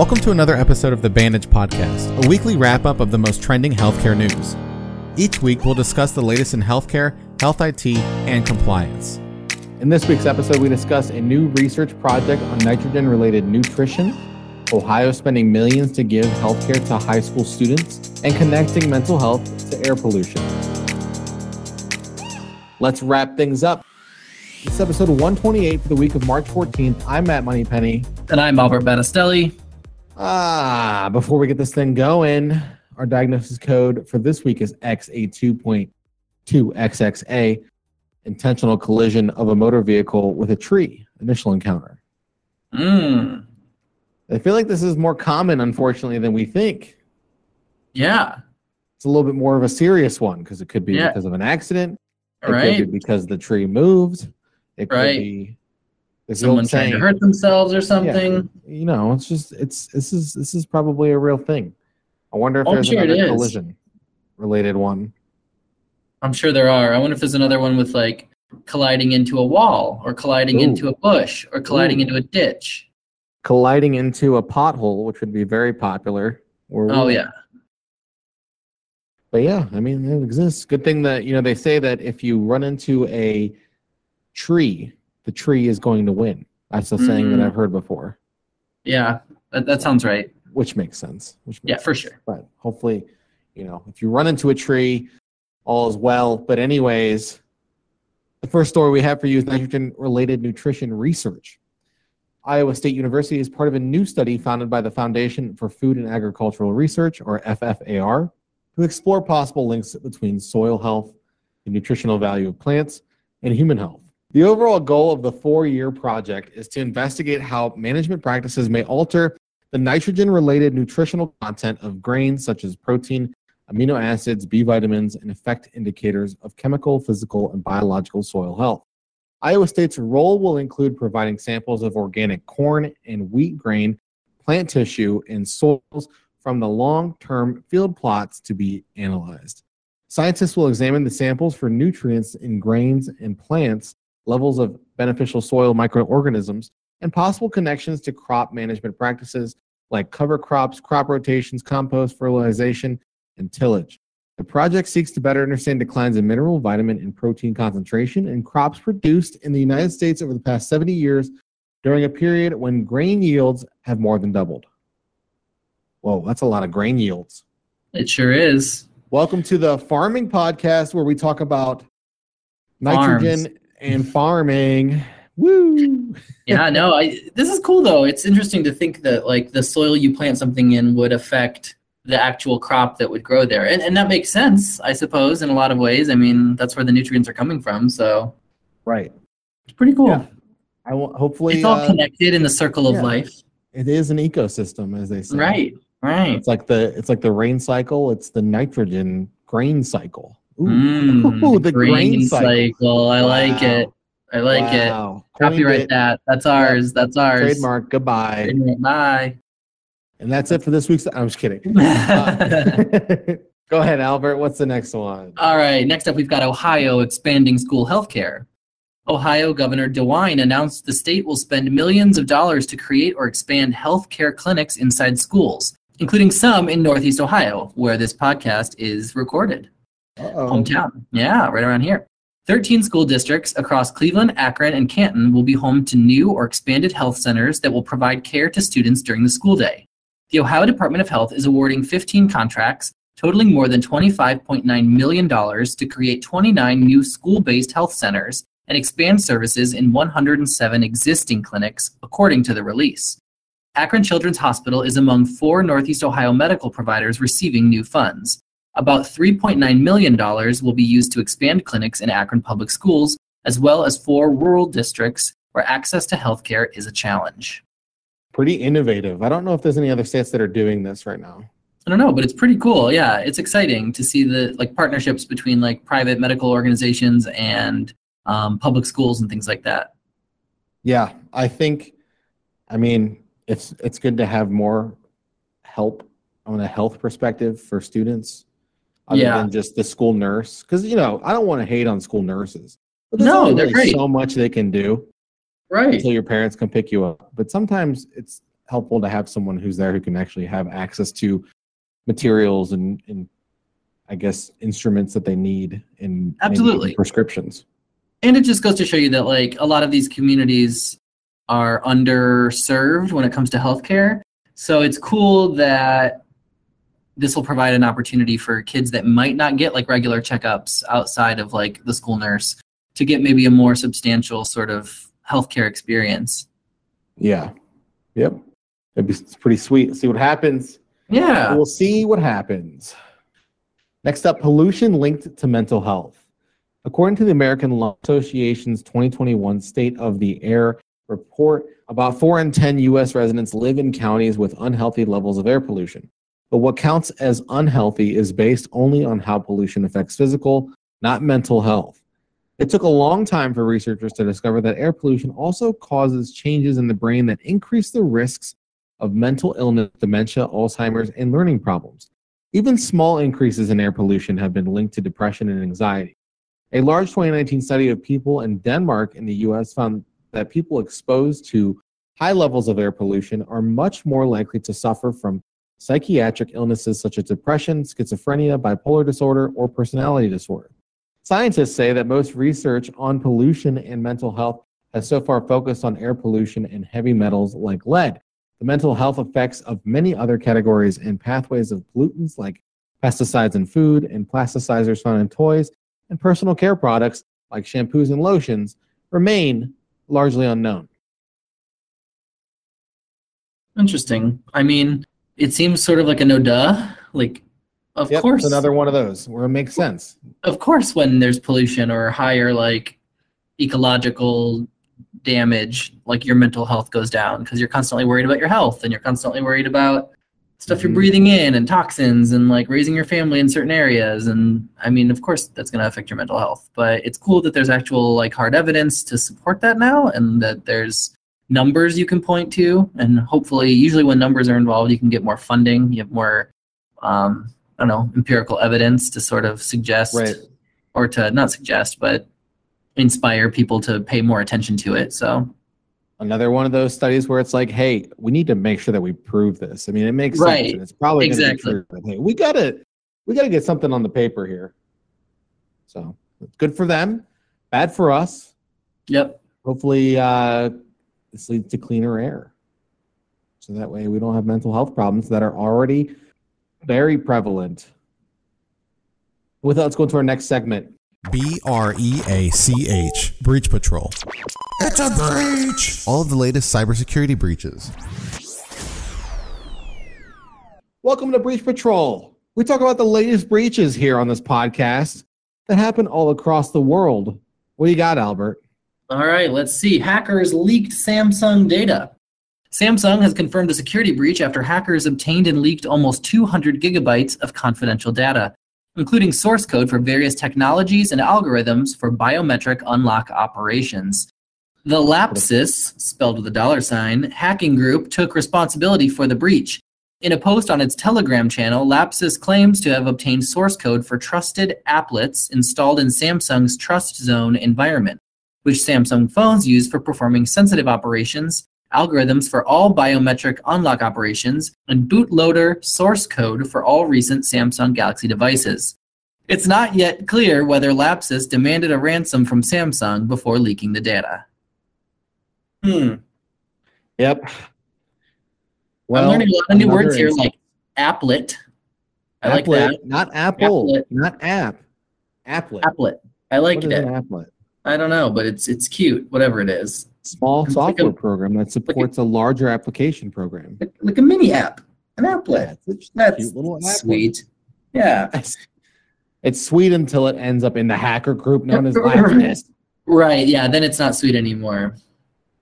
Welcome to another episode of the Bandage Podcast, a weekly wrap up of the most trending healthcare news. Each week, we'll discuss the latest in healthcare, health IT, and compliance. In this week's episode, we discuss a new research project on nitrogen related nutrition, Ohio spending millions to give healthcare to high school students, and connecting mental health to air pollution. Let's wrap things up. This is episode 128 for the week of March 14th. I'm Matt Moneypenny. And I'm Albert Battistelli. Ah, before we get this thing going, our diagnosis code for this week is X82.2XXA, intentional collision of a motor vehicle with a tree, initial encounter. Mm, I feel like this is more common, unfortunately, than we think. yeah. It's a little bit more of a serious one because it could be Yeah. because of an accident, it could Right. be because the tree moved, it could Right. be this Someone trying to hurt themselves or something. you know, it's just it's this is this is probably a real thing. I wonder if Oh, there's sure another collision related one. I'm sure there are. I wonder if there's another one with like colliding into a wall or colliding Ooh. into a bush or colliding Ooh. into a ditch. colliding into a pothole, which would be very popular. Oh we- yeah. But yeah, I mean, it exists. Good thing that, you know, they say that if you run into a tree, the tree is going to win. That's a saying that Mm. I've heard before, Yeah. That, that sounds right. which makes sense. Which makes Yeah, for sense. sure. But hopefully, you know, if you run into a tree, all is well. But, anyways, the first story we have for you is nitrogen related nutrition research. Iowa State University is part of a new study founded by the Foundation for Food and Agricultural Research, or FFAR, to explore possible links between soil health, the nutritional value of plants, and human health. The overall goal of the four year project is to investigate how management practices may alter the nitrogen related nutritional content of grains such as protein, amino acids, B vitamins, and affect indicators of chemical, physical, and biological soil health. Iowa State's role will include providing samples of organic corn and wheat grain, plant tissue, and soils from the long term field plots to be analyzed. Scientists will examine the samples for nutrients in grains and plants, levels of beneficial soil microorganisms, and possible connections to crop management practices like cover crops, crop rotations, compost, fertilization, and tillage. The project seeks to better understand declines in mineral, vitamin, and protein concentration in crops produced in the United States over the past 70 years during a period when grain yields have more than doubled. Whoa, that's a lot of grain yields. It sure is. Welcome to the Farming Podcast, where we talk about nitrogen and farming. Woo! Yeah, no, I this is cool though. It's interesting to think that like the soil you plant something in would affect the actual crop that would grow there. And and that makes sense, I suppose, in a lot of ways. I mean, that's where the nutrients are coming from, so Right. it's pretty cool. Yeah. I will hopefully It's all uh, connected in the circle of yeah. life. it is an ecosystem, as they say. Right. Right. It's like the it's like the rain cycle. It's the nitrogen grain cycle. Ooh, Mm, Ooh, the grain, cycle. I like it. I like it. Wow. Coined Copyright it. that. That's ours. That's ours. Trademark. Goodbye. Trademark. Bye. And that's it for this week's. I'm just kidding. Uh, go ahead, Albert. What's the next one? All right, next up, we've got Ohio expanding school health care. Ohio Governor DeWine announced the state will spend millions of dollars to create or expand health care clinics inside schools, including some in Northeast Ohio, where this podcast is recorded. Uh-oh. Hometown. Yeah, right around here. 13 school districts across Cleveland, Akron, and Canton will be home to new or expanded health centers that will provide care to students during the school day. The Ohio Department of Health is awarding 15 contracts totaling more than $25.9 million to create 29 new school based health centers and expand services in 107 existing clinics, according to the release. Akron Children's Hospital is among four Northeast Ohio medical providers receiving new funds. About $3.9 million will be used to expand clinics in Akron public schools, as well as four rural districts where access to healthcare is a challenge. Pretty innovative. I don't know if there's any other states that are doing this right now. I don't know, but it's pretty cool. Yeah, it's exciting to see the like partnerships between like private medical organizations and um, public schools and things like that. Yeah, I think. I mean, it's it's good to have more help on a health perspective for students, other Yeah. than just the school nurse. Because you know, I don't want to hate on school nurses, but there's No, only they're really great. so much they can do Right. until your parents can pick you up. But sometimes it's helpful to have someone who's there who can actually have access to materials and, and I guess instruments that they need in Absolutely. prescriptions. And it just goes to show you that like a lot of these communities are underserved when it comes to healthcare. So it's cool that this will provide an opportunity for kids that might not get like regular checkups outside of like the school nurse to get maybe a more substantial sort of healthcare experience. Yeah. Yep. It'd be pretty sweet. See what happens. Yeah. We'll see what happens. Next up, pollution linked to mental health. According to the American Lung Association's 2021 State of the Air report, about 4 in 10 U.S. residents live in counties with unhealthy levels of air pollution. But what counts as unhealthy is based only on how pollution affects physical, not mental health. It took a long time for researchers to discover that air pollution also causes changes in the brain that increase the risks of mental illness, dementia, Alzheimer's, and learning problems. Even small increases in air pollution have been linked to depression and anxiety. A large 2019 study of people in Denmark and the US found that people exposed to high levels of air pollution are much more likely to suffer from psychiatric illnesses such as depression, schizophrenia, bipolar disorder, or personality disorder. Scientists say that most research on pollution and mental health has so far focused on air pollution and heavy metals like lead. The mental health effects of many other categories and pathways of pollutants like pesticides in food and plasticizers found in toys and personal care products like shampoos and lotions remain largely unknown. Interesting. I mean, it seems sort of like a no duh. Like, of Yep, course, it's another one of those where it makes sense. of course, when there's pollution or higher like ecological damage, like your mental health goes down because you're constantly worried about your health and you're constantly worried about stuff you're Mhm. breathing in and toxins and like raising your family in certain areas. And I mean, of course, that's going to affect your mental health. But it's cool that there's actual like hard evidence to support that now, and that there's numbers you can point to, and hopefully, usually when numbers are involved, you can get more funding. You have more, um, I don't know, empirical evidence to sort of suggest Right. or to not suggest, but inspire people to pay more attention to it. So Another one of those studies where it's like, hey, we need to make sure that we prove this. I mean, it makes Right. sense. And it's probably Exactly. true, hey, we gotta we gotta get something on the paper here. So good for them, bad for us. yep, Hopefully, uh, this leads to cleaner air. So that way we don't have mental health problems that are already very prevalent. With that, let's go into our next segment. B R E A C H, Breach Patrol. It's a breach! All of the latest cybersecurity breaches. Welcome to Breach Patrol. We talk about the latest breaches here on this podcast that happen all across the world. What do you got, Albert? All right, let's see. Hackers leaked Samsung data. Samsung has confirmed a security breach after hackers obtained and leaked almost 200 gigabytes of confidential data, including source code for various technologies and algorithms for biometric unlock operations. The Lapsus, spelled with a dollar sign, hacking group took responsibility for the breach. In a post on its Telegram channel, Lapsus claims to have obtained source code for trusted applets installed in Samsung's Trust Zone environment which Samsung phones use for performing sensitive operations, algorithms for all biometric unlock operations, and bootloader source code for all recent Samsung Galaxy devices. It's not yet clear whether Lapsus demanded a ransom from Samsung before leaking the data. Hmm. Yep. Well, I'm learning a lot of new words here, like applet. I like applet, that. Not Apple, Applet. not app. Applet. Applet. I like What is it. an applet? I don't know, but it's it's cute. Whatever it is, Small It's like a- software program that supports a larger application program. like, like a mini app, an Yeah, applet. it's That's cute little applet. sweet. Yeah. It's, sweet until it ends up in the hacker group known as Lapsus. Right. Yeah. Then it's not sweet anymore.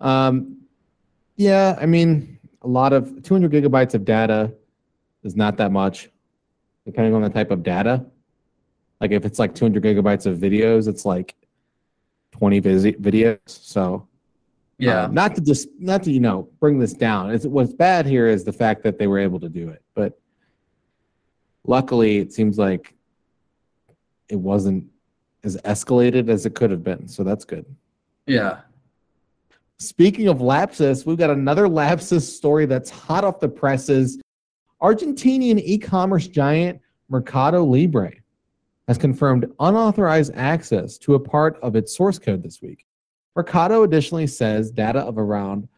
Um, yeah, I mean, a lot of 200 gigabytes of data is not that much, depending on the type of data. Like if it's like 200 gigabytes of videos, it's like 20 visi- videos. So Yeah. uh, not to just not to you know bring this down. It's, what's bad here is the fact that they were able to do it, but luckily it seems like it wasn't as escalated as it could have been. So that's good. yeah. Speaking of lapsus, we've got another lapsus story that's hot off the presses. Argentinian e commerce giant Mercado Libre has confirmed unauthorized access to a part of its source code this week. Mercado additionally says data of around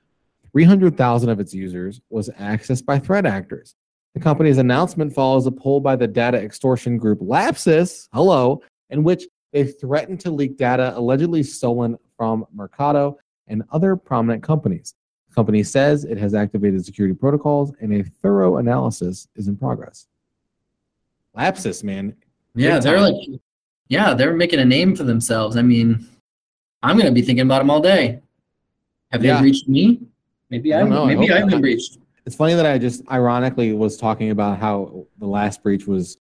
300,000 of its users was accessed by threat actors. The company's announcement follows a poll by the data extortion group Lapsus, hello, in which they threatened to leak data allegedly stolen from Mercado and other prominent companies. The company says it has activated security protocols and a thorough analysis is in progress. Lapsus, man. Yeah, they're like, yeah, they're making a name for themselves. I mean, I'm gonna be thinking about them all day. Have they Yeah. reached me? Maybe I I, know. Maybe I've been not. breached. It's funny that I just ironically was talking about how the last breach was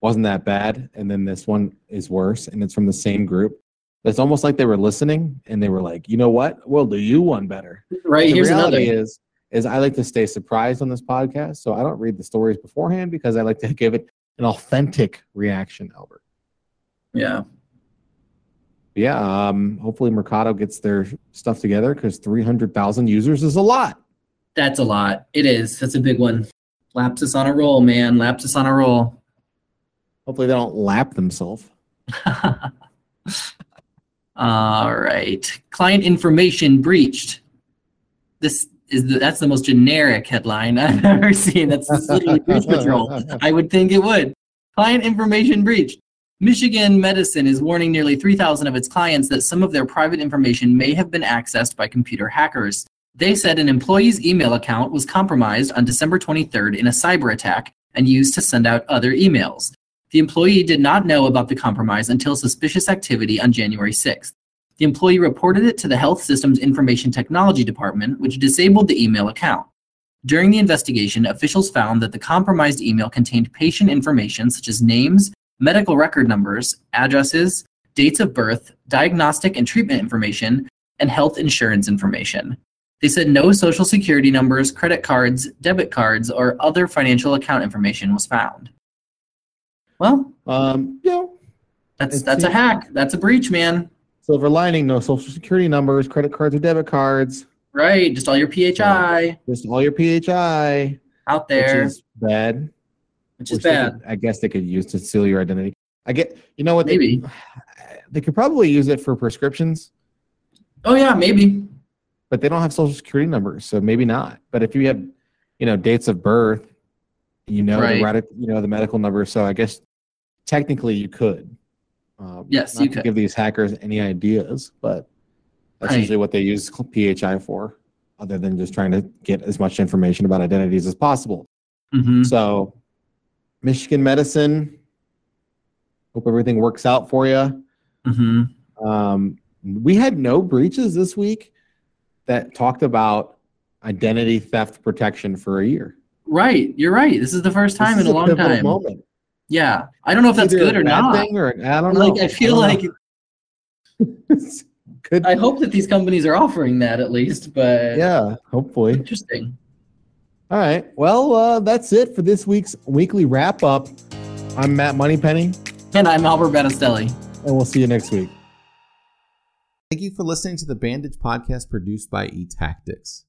wasn't that bad, and then this one is worse, and it's from the same group. It's almost like they were listening and they were like, you know what? We'll do you one better. Right the here's another. is is I like to stay surprised on this podcast, so I don't read the stories beforehand because I like to give it an authentic reaction, Albert. Yeah, yeah, um, hopefully Mercado gets their stuff together because three hundred thousand users is a lot. that's a lot. It is. That's a big one. Lapsus on a roll, man. Lapsus on a roll. Hopefully they don't lap themselves. All right. Client information breached. This is the, that's the most generic headline I've ever seen. That's literally breach patrol. I would think it would. Client information breached. Michigan Medicine is warning nearly 3,000 of its clients that some of their private information may have been accessed by computer hackers. They said an employee's email account was compromised on December 23rd in a cyber attack and used to send out other emails. The employee did not know about the compromise until suspicious activity on January 6th. The employee reported it to the Health Systems Information Technology Department, which disabled the email account. During the investigation, officials found that the compromised email contained patient information such as names, medical record numbers, addresses, dates of birth, diagnostic and treatment information, and health insurance information. They said no social security numbers, credit cards, debit cards, or other financial account information was found. Well, Um, yeah, that's that's a hack. That's a breach, man. Silver lining: no social security numbers, credit cards, or debit cards. Right, just all your PHI Just all your PHI, out there, which is bad. which is which bad. could- I guess they could use to seal your identity. I get, you know what? They, Maybe. they could probably use it for prescriptions, Oh yeah, maybe. but they don't have social security numbers, so maybe not. But if you have, you know, dates of birth, you know, Right. the radi- you know, the medical number, so I guess technically you could. Um, Yes, you could. give these hackers any ideas, but that's Right. usually what they use PHI for, other than just trying to get as much information about identities as possible. hmm So, Michigan Medicine, hope everything works out for you. hmm Um, we had no breaches this week that talked about identity theft protection for a year. Right, you're right. This is the first time This in is a long time. Moment. Yeah, I don't know if that's Either good or not. Thing or, I don't know. Like, I feel don't like know. Could, I hope that these companies are offering that at least. But yeah, hopefully. interesting. All right. Well, uh, that's it for this week's weekly wrap up. I'm Matt Moneypenny, And I'm Albert Battistelli. and we'll see you next week. Thank you for listening to the Bandage podcast produced by eTactics.